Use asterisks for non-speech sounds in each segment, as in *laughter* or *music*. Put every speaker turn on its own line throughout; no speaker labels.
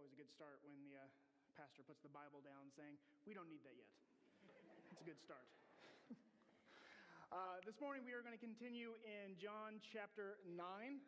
always a good start when the uh, pastor puts the Bible down saying, We don't need that yet. It's a good start. *laughs* Uh, this morning we are going to continue in John chapter 9.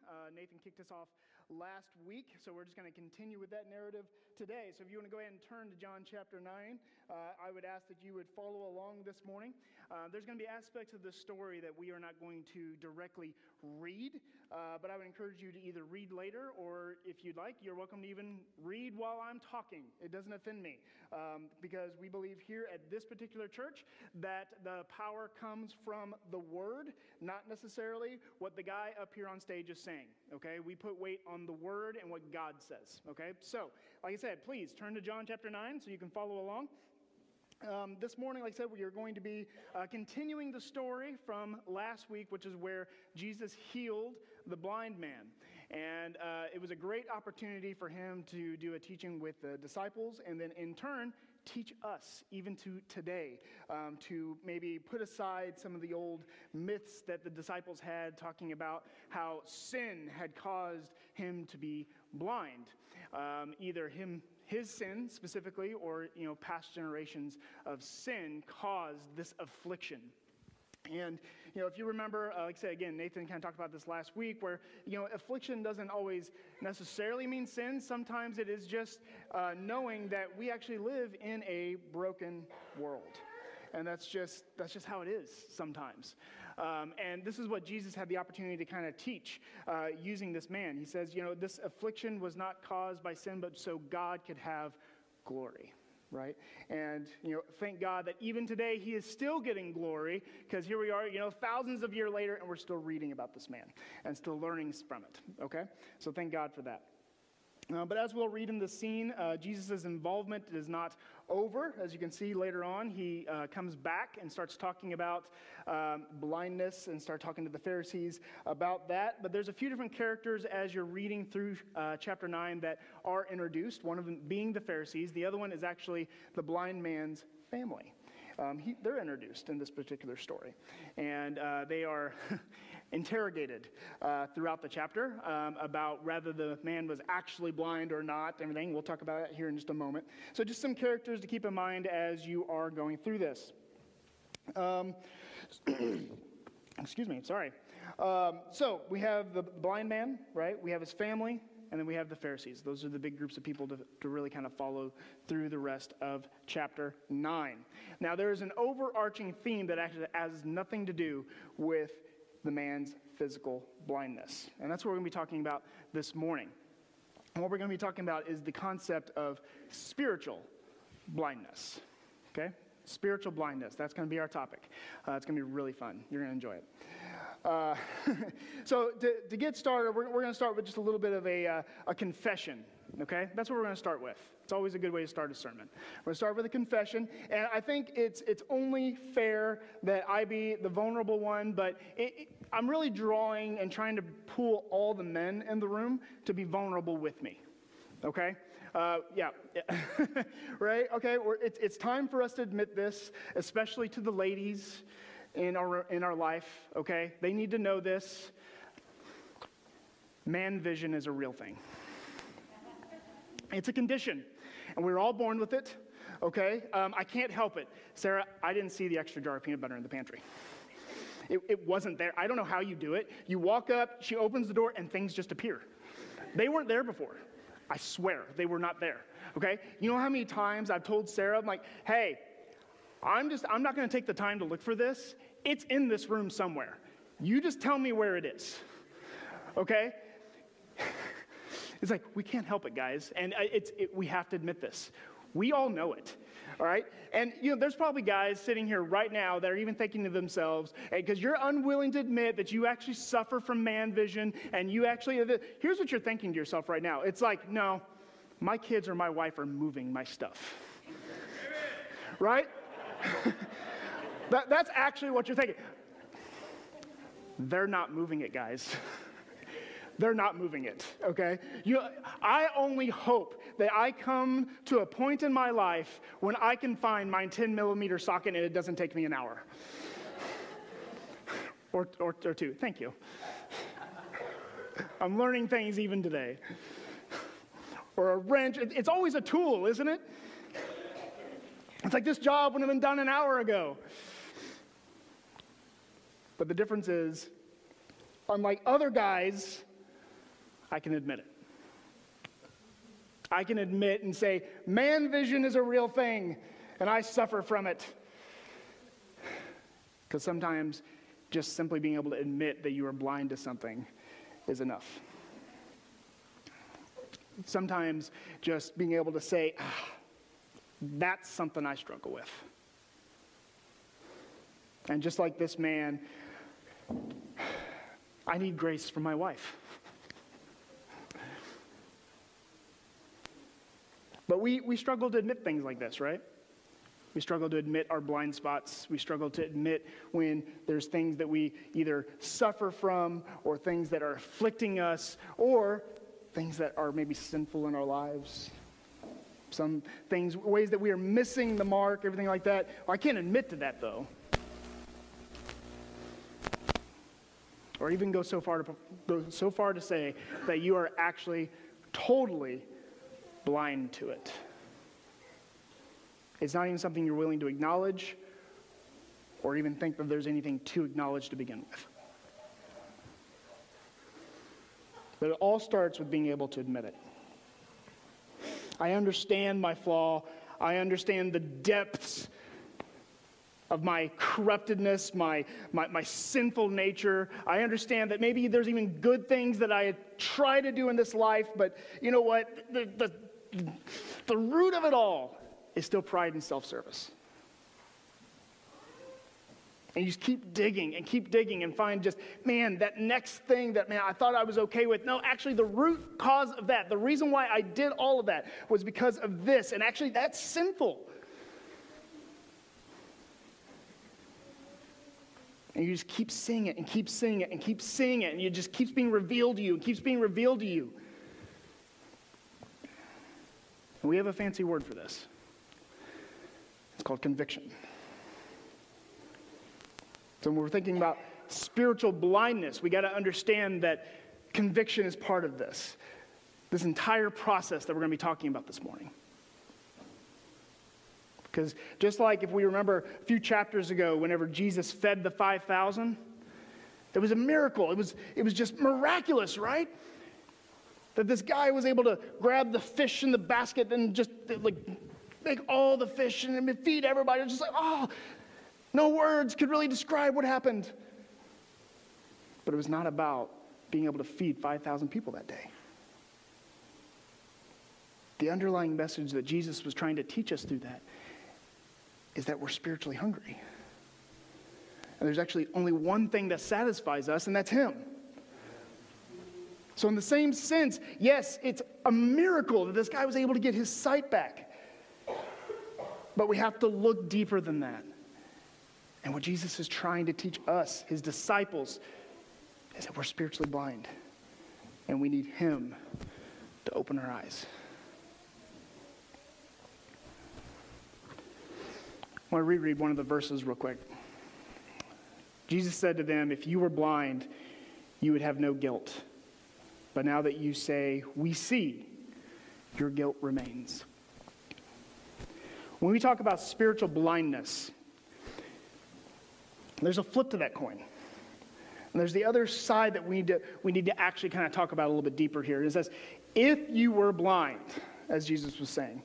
Uh, Nathan kicked us off last week, so we're just going to continue with that narrative today. So if you want to go ahead and turn to John chapter 9, uh, I would ask that you would follow along this morning. Uh, there's going to be aspects of the story that we are not going to directly read, uh, but I would encourage you to either read later or if you'd like, you're welcome to even read while I'm talking. It doesn't offend me um, because we believe here at this particular church that the power comes from the word, not necessarily what the guy up here on stage is saying. Okay? We put weight on the word and what God says. Okay? So, like I said, please turn to John chapter 9 so you can follow along. Um, this morning, like I said, we are going to be uh, continuing the story from last week, which is where Jesus healed the blind man. And uh, it was a great opportunity for him to do a teaching with the disciples and then, in turn, teach us, even to today, um, to maybe put aside some of the old myths that the disciples had, talking about how sin had caused him to be blind. Um, either him, his sin specifically, or you know, past generations of sin caused this affliction. And, you know, if you remember, uh, like I said, again, Nathan kind of talked about this last week, where, you know, affliction doesn't always necessarily mean sin. Sometimes it is just uh, knowing that we actually live in a broken world. And that's just, that's just how it is sometimes. Um, and this is what Jesus had the opportunity to kind of teach uh, using this man. He says, you know, this affliction was not caused by sin, but so God could have glory right? And, you know, thank God that even today he is still getting glory because here we are, you know, thousands of years later and we're still reading about this man and still learning from it, okay? So thank God for that. Uh, but as we'll read in the scene, uh, Jesus' involvement is not over. As you can see later on, he uh, comes back and starts talking about um, blindness and start talking to the Pharisees about that. But there's a few different characters as you're reading through uh, chapter 9 that are introduced, one of them being the Pharisees. The other one is actually the blind man's family um, he, they're introduced in this particular story. And uh, they are *laughs* interrogated uh, throughout the chapter um, about whether the man was actually blind or not, everything. We'll talk about that here in just a moment. So, just some characters to keep in mind as you are going through this. Um, *clears throat* excuse me, sorry. Um, so, we have the blind man, right? We have his family, and then we have the Pharisees. Those are the big groups of people to, to really kind of follow through the rest of chapter 9. Now, there is an overarching theme that actually has nothing to do with the man's physical blindness. And that's what we're going to be talking about this morning. And what we're going to be talking about is the concept of spiritual blindness. Okay? Spiritual blindness. That's going to be our topic. Uh, it's going to be really fun. You're going to enjoy it. Uh, *laughs* so, to, to, get started, we're, we're going to start with just a little bit of a, uh, a confession. Okay? That's what we're going to start with. It's always a good way to start a sermon. We're going to start with a confession. And I think it's, it's only fair that I be the vulnerable one, but it, it, I'm really drawing and trying to pull all the men in the room to be vulnerable with me okay? Uh, yeah, *laughs* right? Okay, it's, it's time for us to admit this, especially to the ladies in our, in our life, okay? They need to know this. Man vision is a real thing. It's a condition, and we're all born with it, okay? Um, I can't help it. Sarah, I didn't see the extra jar of peanut butter in the pantry. It, it wasn't there. I don't know how you do it. You walk up, she opens the door, and things just appear. They weren't there before. I swear they were not there. Okay? You know how many times I've told Sarah, I'm like, hey, I'm just, I'm not going to take the time to look for this. It's in this room somewhere. You just tell me where it is. Okay? *laughs* It's like, we can't help it, guys. And uh, it's, it, we have to admit this. We all know it, all right? And, you know, there's probably guys sitting here right now that are even thinking to themselves, because hey, you're unwilling to admit that you actually suffer from man vision, and you actually, here's what you're thinking to yourself right now. It's like, no, my kids or my wife are moving my stuff. *laughs* right? *laughs* that, that's actually what you're thinking. They're not moving it, guys. *laughs* they're not moving it, okay? You, I only hope that I come to a point in my life when I can find my 10 millimeter socket and it doesn't take me an hour. *laughs* Or, or, or two. Thank you. I'm learning things even today. or a wrench. It's always a tool, isn't it? It's like this job would have been done an hour ago. But the difference is, unlike other guys, I can admit it. I can admit and say, man vision is a real thing, and I suffer from it. Because sometimes just simply being able to admit that you are blind to something is enough. Sometimes just being able to say, ah, that's something I struggle with. And just like this man, I need grace from my wife. But we, we struggle to admit things like this, right? We struggle to admit our blind spots. We struggle to admit when there's things that we either suffer from or things that are afflicting us or things that are maybe sinful in our lives. Some things, ways that we are missing the mark, everything like that. I can't admit to that though. Or even go so far to go so far to say that you are actually totally blind to it. It's not even something you're willing to acknowledge or even think that there's anything to acknowledge to begin with. But it all starts with being able to admit it. I understand my flaw. I understand the depths of my corruptedness, my, my, my, sinful nature. I understand that maybe there's even good things that I try to do in this life, but you know what? The, the, the root of it all is still pride and self service. And you just keep digging and keep digging and find just, man, that next thing that, man, I thought I was okay with. No, actually, the root cause of that, the reason why I did all of that was because of this. And actually, that's sinful. And you just keep seeing it and keep seeing it and keep seeing it. And it just keeps being revealed to you and keeps being revealed to you. And we have a fancy word for this it's called conviction. So when we're thinking about spiritual blindness, we got to understand that conviction is part of this. This entire process that we're going to be talking about this morning. Because just like if we remember a few chapters ago, whenever Jesus fed the 5,000, it was a miracle. It was, it was just miraculous, right? That this guy was able to grab the fish in the basket and just like make all the fish and feed everybody. It was just like, oh, no words could really describe what happened. But it was not about being able to feed 5,000 people that day. The underlying message that Jesus was trying to teach us through that is that we're spiritually hungry. And there's actually only one thing that satisfies us, and that's Him. So, in the same sense, yes, it's a miracle that this guy was able to get his sight back. But we have to look deeper than that. And what Jesus is trying to teach us, his disciples, is that we're spiritually blind and we need him to open our eyes. I want to reread one of the verses real quick. Jesus said to them, If you were blind, you would have no guilt. But now that you say, We see, your guilt remains. When we talk about spiritual blindness, there's a flip to that coin. And there's the other side that we need to, we need to actually kind of talk about a little bit deeper here. It says, if you were blind, as Jesus was saying,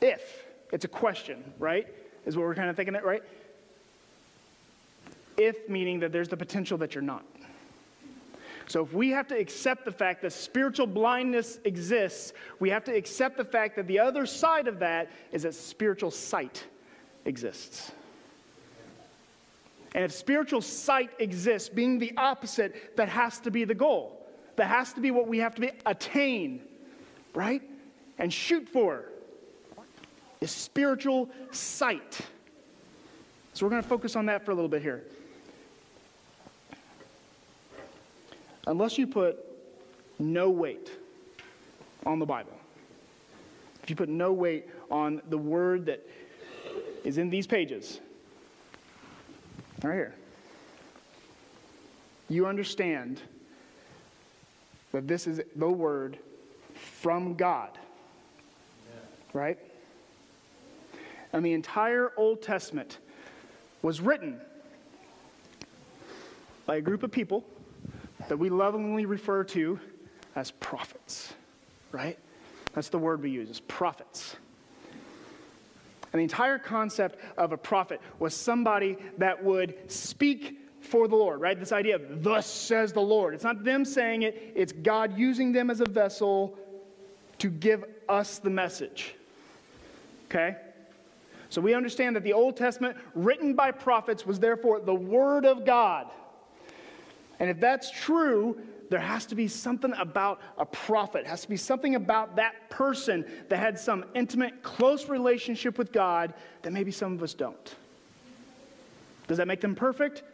if, it's a question, right? Is what we're kind of thinking it, right? If meaning that there's the potential that you're not. So if we have to accept the fact that spiritual blindness exists, we have to accept the fact that the other side of that is that spiritual sight exists. And if spiritual sight exists, being the opposite, that has to be the goal. That has to be what we have to be, attain, right? And shoot for is spiritual sight. So we're going to focus on that for a little bit here. Unless you put no weight on the Bible, if you put no weight on the word that is in these pages, Right here. You understand that this is the word from God. Right? And the entire Old Testament was written by a group of people that we lovingly refer to as prophets, right? That's the word we use, is prophets. And the entire concept of a prophet was somebody that would speak for the Lord, right? This idea of thus says the Lord. It's not them saying it, it's God using them as a vessel to give us the message. Okay? So we understand that the Old Testament, written by prophets, was therefore the Word of God. And if that's true, there has to be something about a prophet, has to be something about that person that had some intimate, close relationship with God that maybe some of us don't. Does that make them perfect?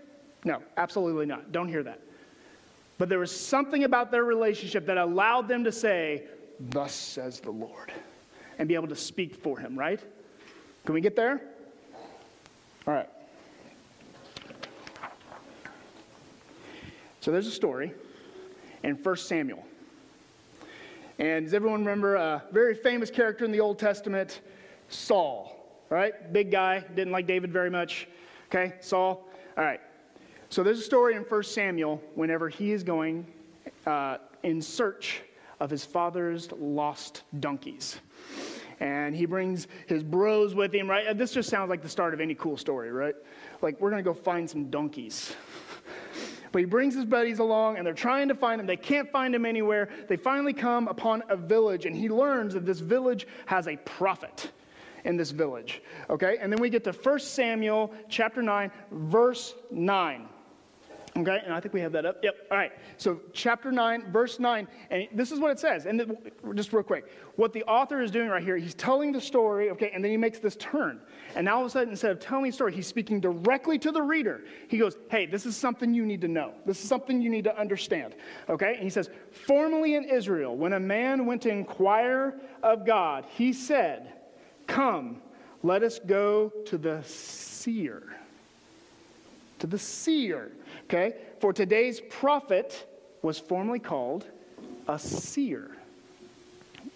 No, absolutely not. Don't hear that. But there was something about their relationship that allowed them to say, Thus says the Lord, and be able to speak for him, right? Can we get there? All right. So there's a story in 1 Samuel. And does everyone remember a very famous character in the Old Testament, Saul? Right? Big guy, didn't like David very much. Okay, Saul. All right. So there's a story in 1 Samuel whenever he is going uh, in search of his father's lost donkeys. And he brings his bros with him, right? This just sounds like the start of any cool story, right? Like, we're going to go find some donkeys. But he brings his buddies along and they're trying to find him. They can't find him anywhere. They finally come upon a village and he learns that this village has a prophet in this village. Okay? And then we get to 1 Samuel chapter 9, verse 9. Okay, and I think we have that up. Yep. All right. So, chapter 9, verse 9, and this is what it says. And just real quick, what the author is doing right here, he's telling the story, okay, and then he makes this turn. And now all of a sudden, instead of telling the story, he's speaking directly to the reader. He goes, Hey, this is something you need to know. This is something you need to understand. Okay? And he says, Formerly in Israel, when a man went to inquire of God, he said, Come, let us go to the seer. To the seer. Okay? For today's prophet was formerly called a seer.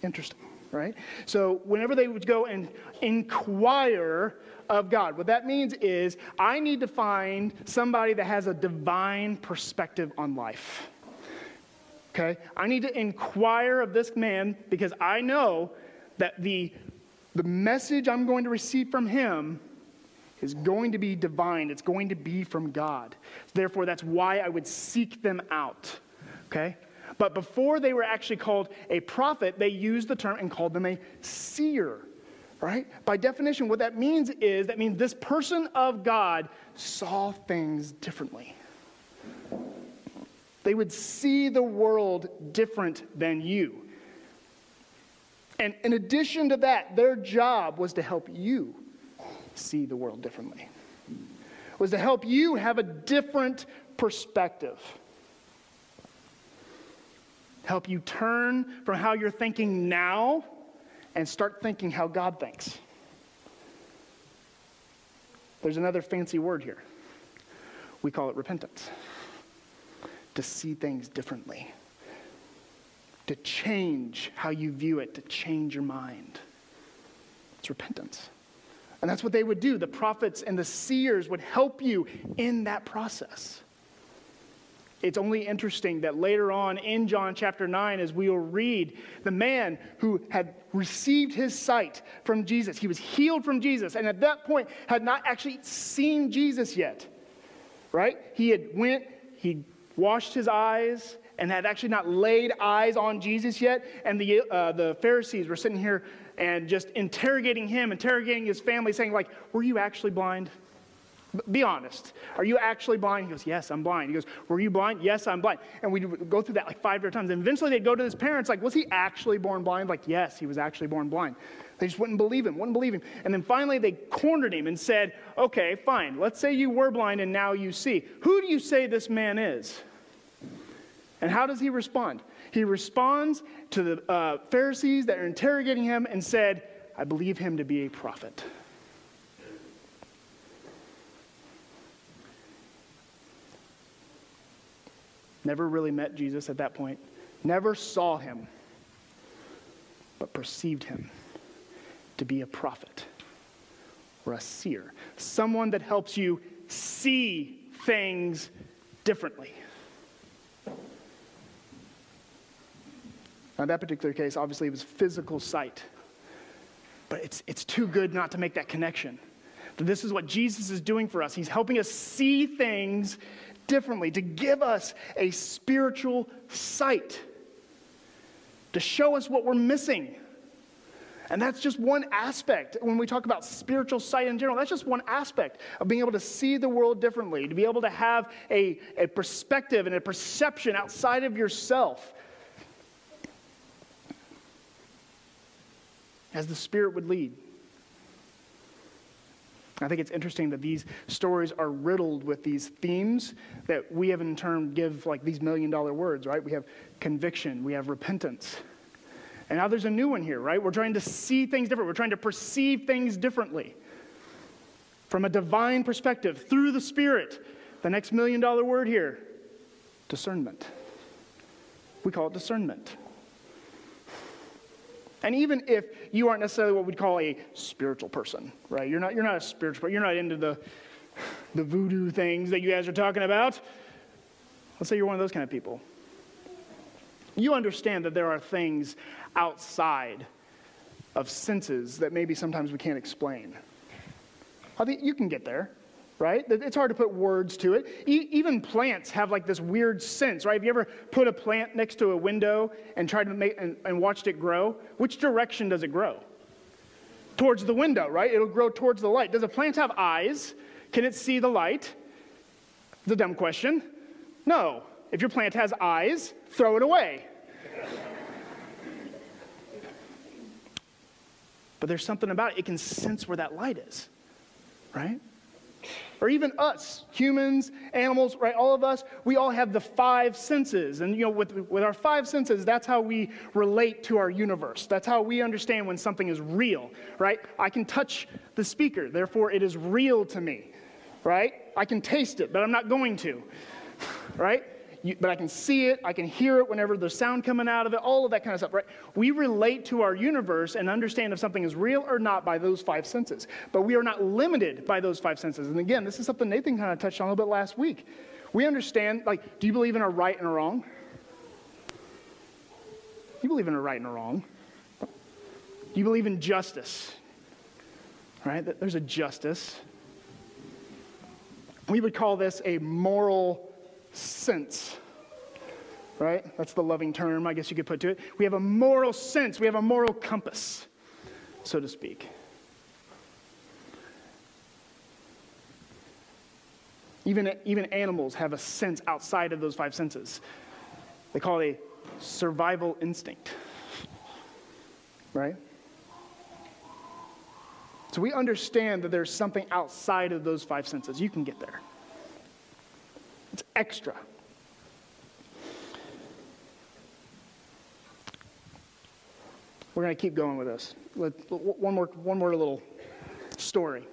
Interesting, right? So whenever they would go and inquire of God, what that means is I need to find somebody that has a divine perspective on life. Okay? I need to inquire of this man because I know that the, the message I'm going to receive from him is going to be divine. It's going to be from God. Therefore, that's why I would seek them out. Okay? But before they were actually called a prophet, they used the term and called them a seer. Right? By definition, what that means is that means this person of God saw things differently. They would see the world different than you. And in addition to that, their job was to help you see the world differently, was to help you have a different perspective. Help you turn from how you're thinking now and start thinking how God thinks. There's another fancy word here. We call it repentance. To see things differently, to change how you view it, to change your mind. It's repentance. And that's what they would do. The prophets and the seers would help you in that process. It's only interesting that later on in John chapter 9, as we will read, the man who had received his sight from Jesus, he was healed from Jesus, and at that point had not actually seen Jesus yet. Right? He had went, he washed his eyes, and had actually not laid eyes on Jesus yet. And the, uh, the Pharisees were sitting here and just interrogating him, interrogating his family, saying, like, were you actually blind? Be honest. Are you actually blind? He goes, Yes, I'm blind. He goes, Were you blind? Yes, I'm blind. And we go through that like five different times. And eventually they'd go to his parents, like, Was he actually born blind? Like, Yes, he was actually born blind. They just wouldn't believe him, wouldn't believe him. And then finally they cornered him and said, Okay, fine. Let's say you were blind and now you see. Who do you say this man is? And how does he respond? He responds to the uh, Pharisees that are interrogating him and said, I believe him to be a prophet. Never really met Jesus at that point, never saw him. but perceived him to be a prophet or a seer, someone that helps you see things differently. Now, that particular case, obviously, it was physical sight. But it's, it's too good not to make that connection. That this is what Jesus is doing for us. He's helping us see things differently, to give us a spiritual sight, to show us what we're missing. And that's just one aspect. When we talk about spiritual sight in general, that's just one aspect of being able to see the world differently, to be able to have a, a perspective and a perception outside of yourself as the Spirit would lead. I think it's interesting that these stories are riddled with these themes that we have in turn give like these million dollar words, right? We have conviction, we have repentance. And now there's a new one here, right? We're trying to see things different. We're trying to perceive things differently from a divine perspective through the Spirit. The next million dollar word here discernment. We call it discernment. And even if you aren't necessarily what we'd call a spiritual person, right? You're not, you're not a spiritual person. you're not into the, the voodoo things that you guys are talking about. Let's say you're one of those kind of people. You understand that there are things outside of senses that maybe sometimes we can't explain. I think you can get there right? It's hard to put words to it. E- even plants have like this weird sense, right? Have you ever put a plant next to a window and tried to make and, and watched it grow? Which direction does it grow? Towards the window, right? It'll grow towards the light. Does a plant have eyes? Can it see the light? It's a dumb question. No. If your plant has eyes, throw it away. but there's something about it, it can sense where that light is, right? Or even us, humans, animals, right? All of us, we all have the five senses. And, you know, with, with our five senses, that's how we relate to our universe. That's how we understand when something is real, right? I can touch the speaker, therefore it is real to me, right? I can taste it, but I'm not going to, right? You, but I can see it, I can hear it whenever there's sound coming out of it, all of that kind of stuff, right? We relate to our universe and understand if something is real or not by those five senses. But we are not limited by those five senses. And again, this is something Nathan kind of touched on a little bit last week. We understand, like, do you believe in a right and a wrong? You believe in a right and a wrong. Do you believe in justice? Right? There's a justice. We would call this a moral sense. Right? That's the loving term, I guess you could put to it. We have a moral sense, we have a moral compass, so to speak. Even, even animals have a sense outside of those five senses. They call it a survival instinct. Right? So we understand that there's something outside of those five senses. You can get there. It's extra. We're going to keep going with this. Let, one, more, one more little story.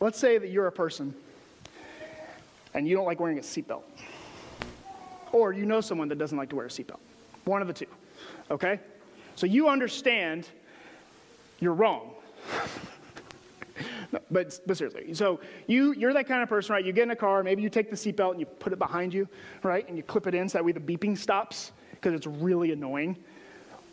Let's say that you're a person and you don't like wearing a seatbelt. Or you know someone that doesn't like to wear a seatbelt. One of the two. Okay? So you understand you're wrong. *laughs* But, but seriously, so you, you're that kind of person, right? You get in a car, maybe you take the seatbelt and you put it behind you, right? And you clip it in so that way the beeping stops because it's really annoying.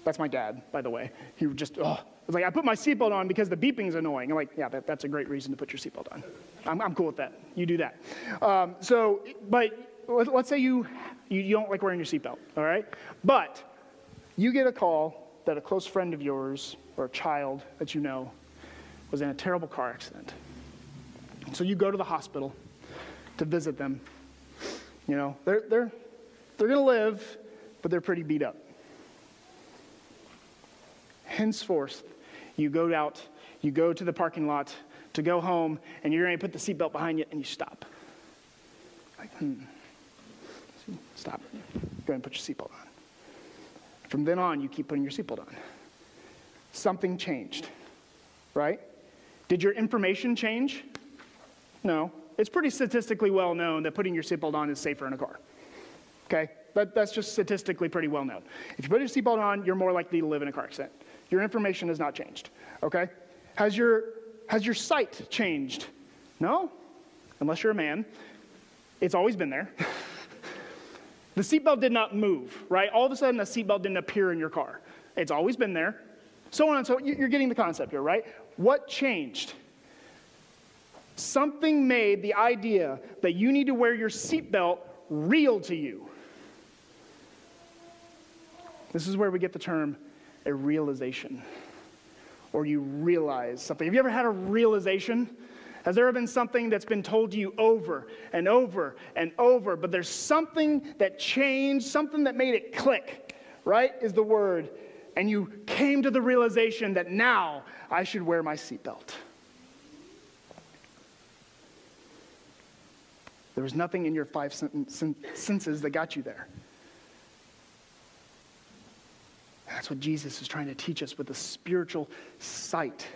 That's my dad, by the way. He would just, oh, was like, I put my seatbelt on because the beeping's annoying. I'm like, yeah, that, that's a great reason to put your seatbelt on. I'm, I'm cool with that. You do that. Um, so, but let, us say you, you don't like wearing your seatbelt, all right? But you get a call that a close friend of yours or a child that you know was in a terrible car accident. So you go to the hospital to visit them. You know, they're, they're, they're going to live, but they're pretty beat up. Henceforth, you go out, you go to the parking lot to go home, and you're going to put the seatbelt behind you, and you stop. Like, hmm. Stop. Go ahead and put your seatbelt on. From then on, you keep putting your seatbelt on. Something changed, right? Did your information change? No. It's pretty statistically well known that putting your seatbelt on is safer in a car. Okay? That, that's just statistically pretty well known. If you put your seatbelt on, you're more likely to live in a car accident. Your information has not changed. Okay? Has your, has your sight changed? No, unless you're a man. It's always been there. *laughs* the seatbelt did not move, right? All of a sudden, a seatbelt didn't appear in your car. It's always been there. So on and so you're getting the concept here, right? What changed? Something made the idea that you need to wear your seatbelt real to you. This is where we get the term a realization, or you realize something. Have you ever had a realization? Has there ever been something that's been told to you over and over and over, but there's something that changed, something that made it click, right? Is the word. And you came to the realization that now I should wear my seatbelt. There was nothing in your five senses that got you there. That's what Jesus is trying to teach us with the spiritual sight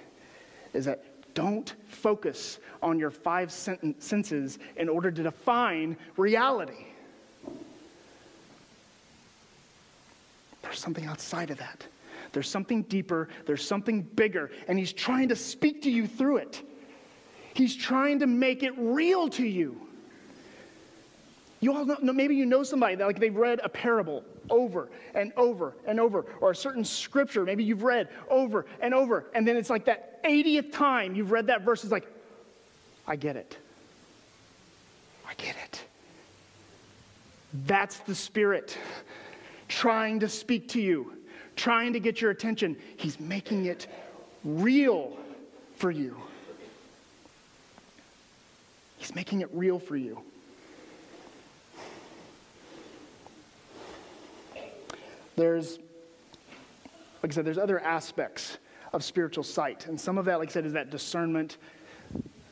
is that don't focus on your five senses in order to define reality. There's something outside of that. There's something deeper, there's something bigger, and he's trying to speak to you through it. He's trying to make it real to you. You all know, maybe you know somebody that like they've read a parable over and over and over, or a certain scripture, maybe you've read over and over, and then it's like that 80th time you've read that verse, it's like, I get it. I get it. That's the Spirit trying to speak to you, trying to get your attention. He's making it real for you. He's making it real for you. There's, like I said, there's other aspects of spiritual sight. And some of that, like I said, is that discernment.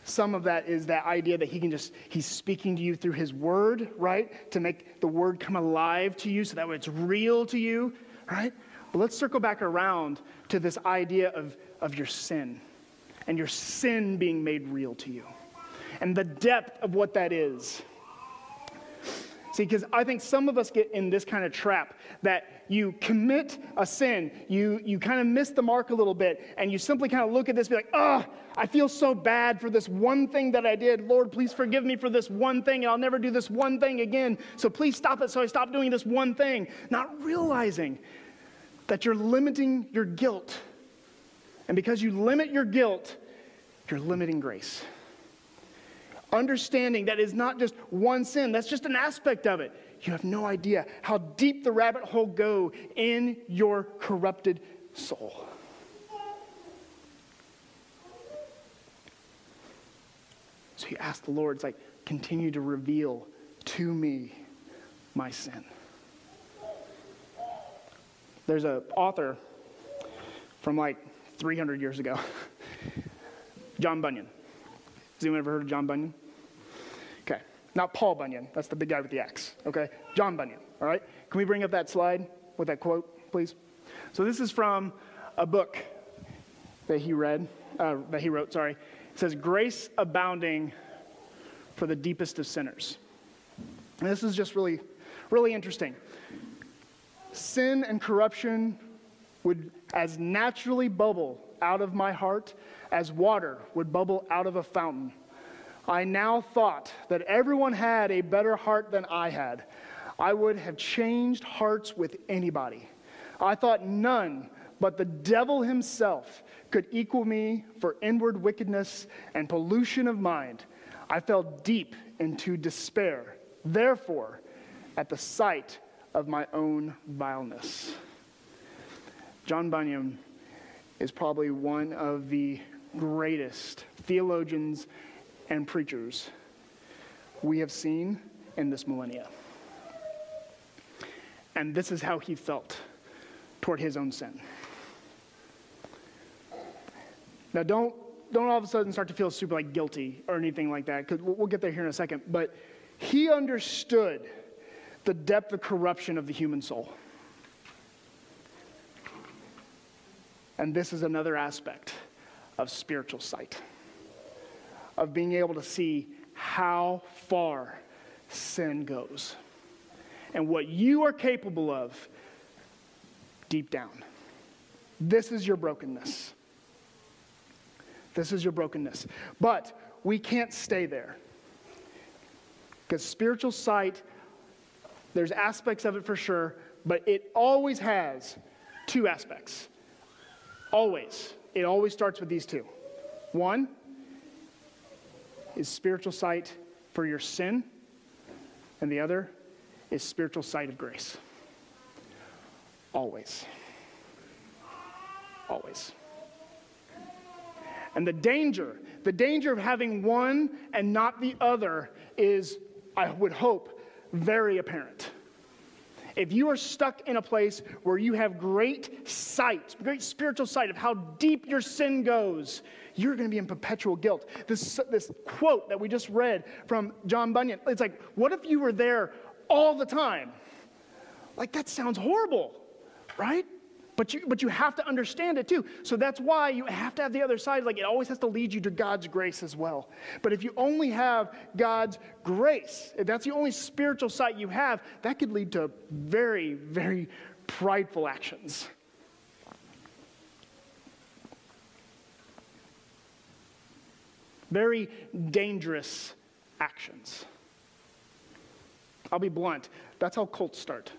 Some of that is that idea that he can just, he's speaking to you through his word, right? To make the word come alive to you so that way it's real to you, right? But let's circle back around to this idea of, of your sin and your sin being made real to you and the depth of what that is. See, because I think some of us get in this kind of trap that you commit a sin, you, you kind of miss the mark a little bit, and you simply kind of look at this be like, oh, I feel so bad for this one thing that I did. Lord, please forgive me for this one thing, and I'll never do this one thing again. So please stop it so I stop doing this one thing. Not realizing that you're limiting your guilt. And because you limit your guilt, you're limiting grace. Understanding that is not just one sin, that's just an aspect of it. You have no idea how deep the rabbit hole go in your corrupted soul. So you ask the Lord, it's like, continue to reveal to me my sin. There's an author from like 300 years ago, *laughs* John Bunyan. Has anyone ever heard of John Bunyan? Okay. Not Paul Bunyan. That's the big guy with the axe. Okay? John Bunyan. All right? Can we bring up that slide with that quote, please? So this is from a book that he read, uh, that he wrote, sorry. It says, Grace abounding for the deepest of sinners. And this is just really, really interesting. Sin and corruption would as naturally bubble out of my heart as water would bubble out of a fountain. I now thought that everyone had a better heart than I had. I would have changed hearts with anybody. I thought none but the devil himself could equal me for inward wickedness and pollution of mind. I fell deep into despair, therefore, at the sight of my own vileness. John Bunyan is probably one of the greatest theologians and preachers we have seen in this millennia. And this is how he felt toward his own sin. Now, don't, don't all of a sudden start to feel super like guilty or anything like that, because we'll, we'll get there here in a second. But he understood the depth of corruption of the human soul. And this is another aspect of spiritual sight of being able to see how far sin goes and what you are capable of deep down. This is your brokenness. This is your brokenness. But we can't stay there. Because spiritual sight, there's aspects of it for sure, but it always has two aspects. Always. It always starts with these two. One is spiritual sight for your sin, and the other is spiritual sight of grace. Always. Always. And the danger, the danger of having one and not the other is, I would hope, very apparent. If you are stuck in a place where you have great sight, great spiritual sight of how deep your sin goes, you're going to be in perpetual guilt. This, this quote that we just read from John Bunyan, it's like, what if you were there all the time? Like, that sounds horrible, right? But you, but you have to understand it too. So that's why you have to have the other side. Like it always has to lead you to God's grace as well. But if you only have God's grace, if that's the only spiritual sight you have, that could lead to very, very prideful actions. Very dangerous actions. I'll be blunt. That's how cults start.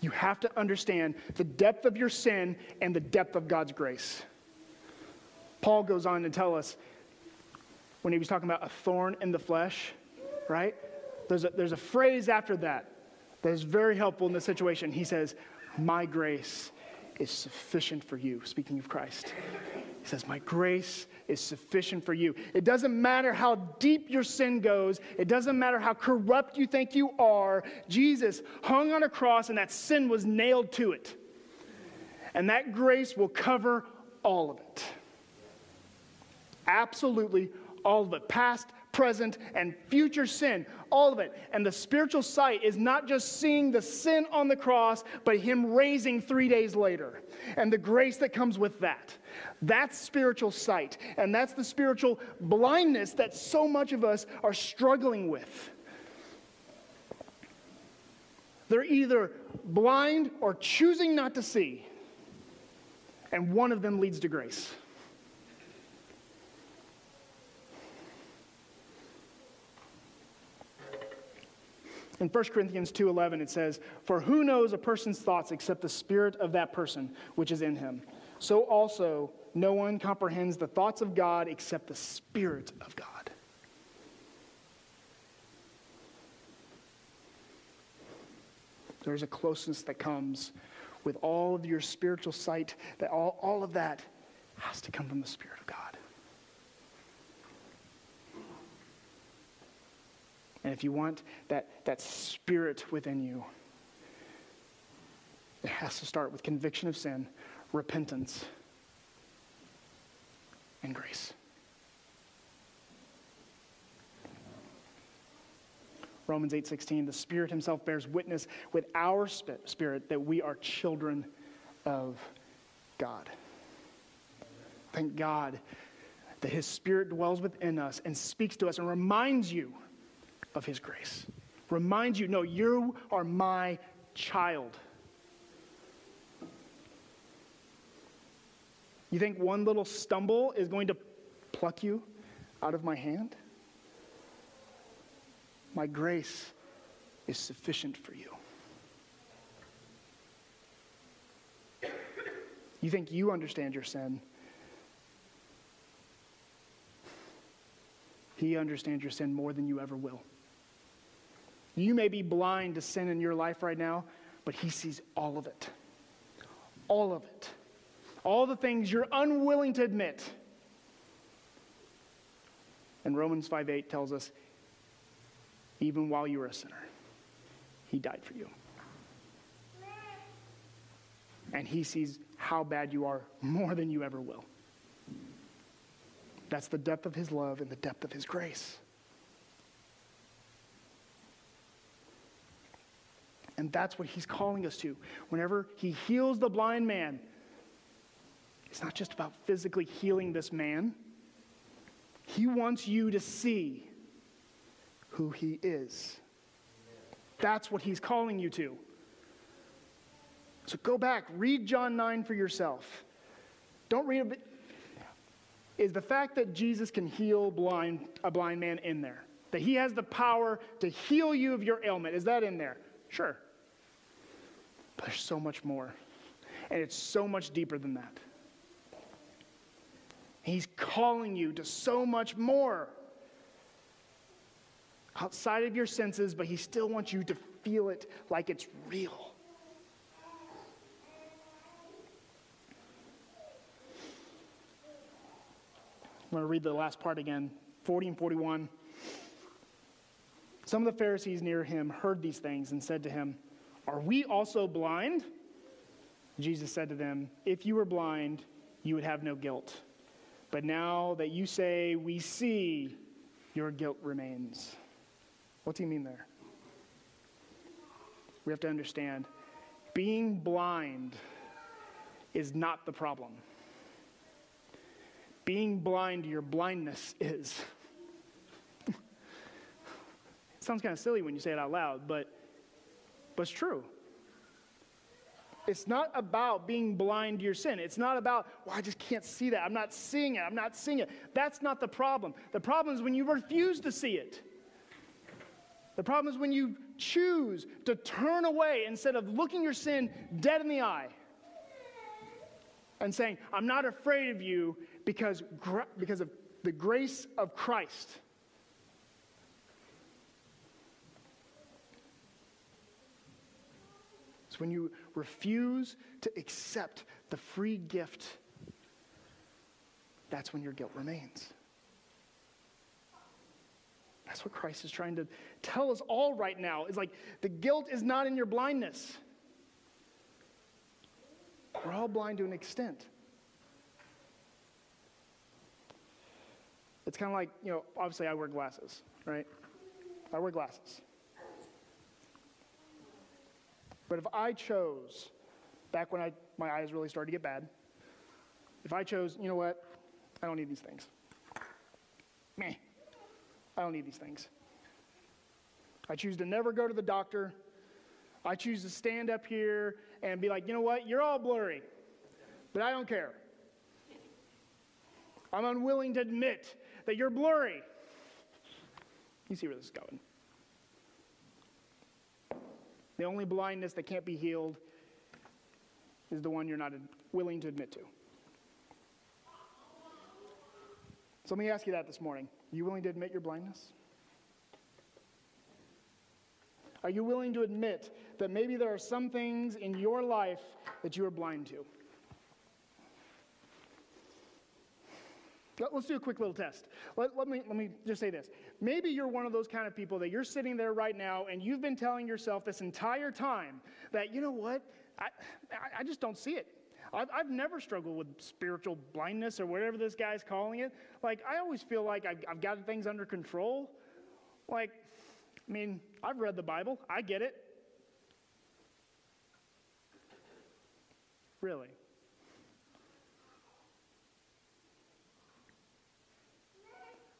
You have to understand the depth of your sin and the depth of God's grace. Paul goes on to tell us when he was talking about a thorn in the flesh, right? There's a, there's a phrase after that that is very helpful in this situation. He says, My grace is sufficient for you, speaking of Christ. He says, My grace is sufficient for you. It doesn't matter how deep your sin goes, it doesn't matter how corrupt you think you are. Jesus hung on a cross and that sin was nailed to it. And that grace will cover all of it. Absolutely all of it. Past, present, and future sin, all of it. And the spiritual sight is not just seeing the sin on the cross, but Him raising three days later, and the grace that comes with that. That's spiritual sight. And that's the spiritual blindness that so much of us are struggling with. They're either blind or choosing not to see, and one of them leads to grace. In 1 Corinthians 2:11 it says, "For who knows a person's thoughts except the spirit of that person which is in him? So also no one comprehends the thoughts of God except the spirit of God." There's a closeness that comes with all of your spiritual sight, that all, all of that has to come from the Spirit of God. And if you want that, that spirit within you, it has to start with conviction of sin, repentance, and grace. Romans 8:16 the spirit himself bears witness with our spirit that we are children of God. Thank God that his spirit dwells within us and speaks to us and reminds you of his grace. Reminds you, no, you are my child. You think one little stumble is going to pluck you out of my hand? My grace is sufficient for you. You think you understand your sin? He understands your sin more than you ever will. You may be blind to sin in your life right now, but He sees all of it. All of it. All the things you're unwilling to admit. And Romans 5 8 tells us, even while you were a sinner, He died for you. And He sees how bad you are more than you ever will. That's the depth of His love and the depth of His grace. And that's what he's calling us to. Whenever he heals the blind man, it's not just about physically healing this man. He wants you to see who he is. That's what he's calling you to. So go back, read John 9 for yourself. Don't read it. Is the fact that Jesus can heal blind, a blind man in there? That he has the power to heal you of your ailment, is that in there? Sure. But there's so much more. And it's so much deeper than that. He's calling you to so much more outside of your senses, but He still wants you to feel it like it's real. I'm going to read the last part again 40 and 41. Some of the Pharisees near him heard these things and said to him, Are we also blind? Jesus said to them, If you were blind, you would have no guilt. But now that you say, We see, your guilt remains. What do you mean there? We have to understand being blind is not the problem. Being blind your blindness is. *laughs* sounds kind of silly when you say it out loud, but, but it's true. It's not about being blind to your sin. It's not about, well, I just can't see that. I'm not seeing it. I'm not seeing it. That's not the problem. The problem is when you refuse to see it. The problem is when you choose to turn away instead of looking your sin dead in the eye and saying, I'm not afraid of you because, because of the grace of Christ. It's when you refuse to accept the free gift, that's when your guilt remains. That's what Christ is trying to tell us all right now. Is like the guilt is not in your blindness. We're all blind to an extent. It's kind of like, you know, obviously I wear glasses, right? I wear glasses. But if I chose, back when I, my eyes really started to get bad, if I chose, you know what, I don't need these things. Meh. I don't need these things. I choose to never go to the doctor. I choose to stand up here and be like, you know what, you're all blurry, but I don't care. I'm unwilling to admit that you're blurry. You see where this is going. The only blindness that can't be healed is the one you're not willing to admit to. So let me ask you that this morning. Are you willing to admit your blindness? Are you willing to admit that maybe there are some things in your life that you are blind to? Let's do a quick little test. Let, let, me, let me just say this. Maybe you're one of those kind of people that you're sitting there right now and you've been telling yourself this entire time that, you know what, I, I just don't see it. I've, I've never struggled with spiritual blindness or whatever this guy's calling it. Like, I always feel like I've, I've got things under control. Like, I mean, I've read the Bible, I get it. Really?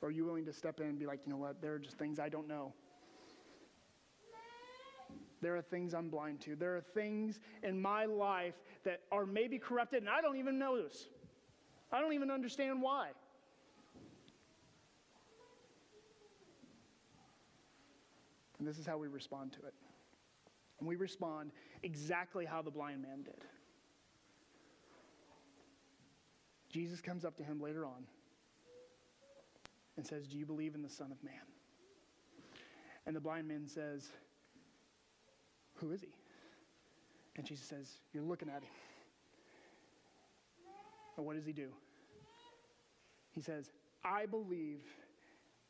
Or are you willing to step in and be like, you know what, there are just things I don't know? There are things I'm blind to. There are things in my life that are maybe corrupted and I don't even notice. I don't even understand why. And this is how we respond to it. And we respond exactly how the blind man did. Jesus comes up to him later on and says, Do you believe in the Son of Man? And the blind man says, who is he? And Jesus says, You're looking at him. And what does he do? He says, I believe,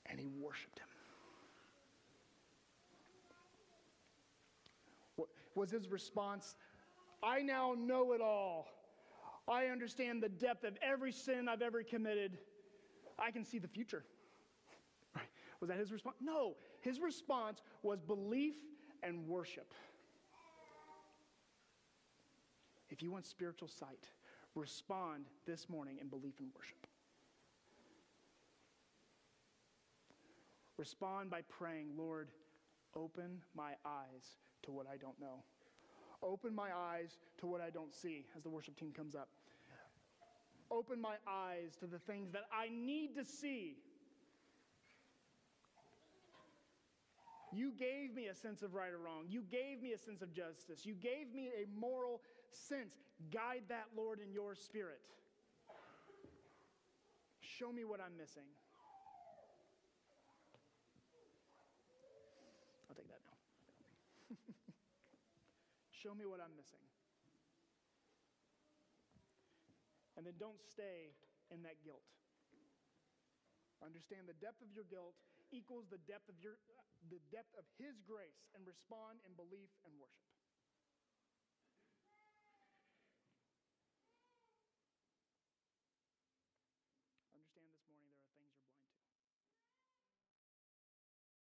and he worshiped him. What was his response? I now know it all. I understand the depth of every sin I've ever committed. I can see the future. Was that his response? No. His response was belief and worship. If you want spiritual sight, respond this morning in belief and worship. Respond by praying, Lord, open my eyes to what I don't know. Open my eyes to what I don't see as the worship team comes up. Open my eyes to the things that I need to see. You gave me a sense of right or wrong. You gave me a sense of justice. You gave me a moral sense. Guide that, Lord, in your spirit. Show me what I'm missing. I'll take that now. *laughs* Show me what I'm missing. And then don't stay in that guilt. Understand the depth of your guilt equals the depth of your the depth of his grace and respond in belief and worship.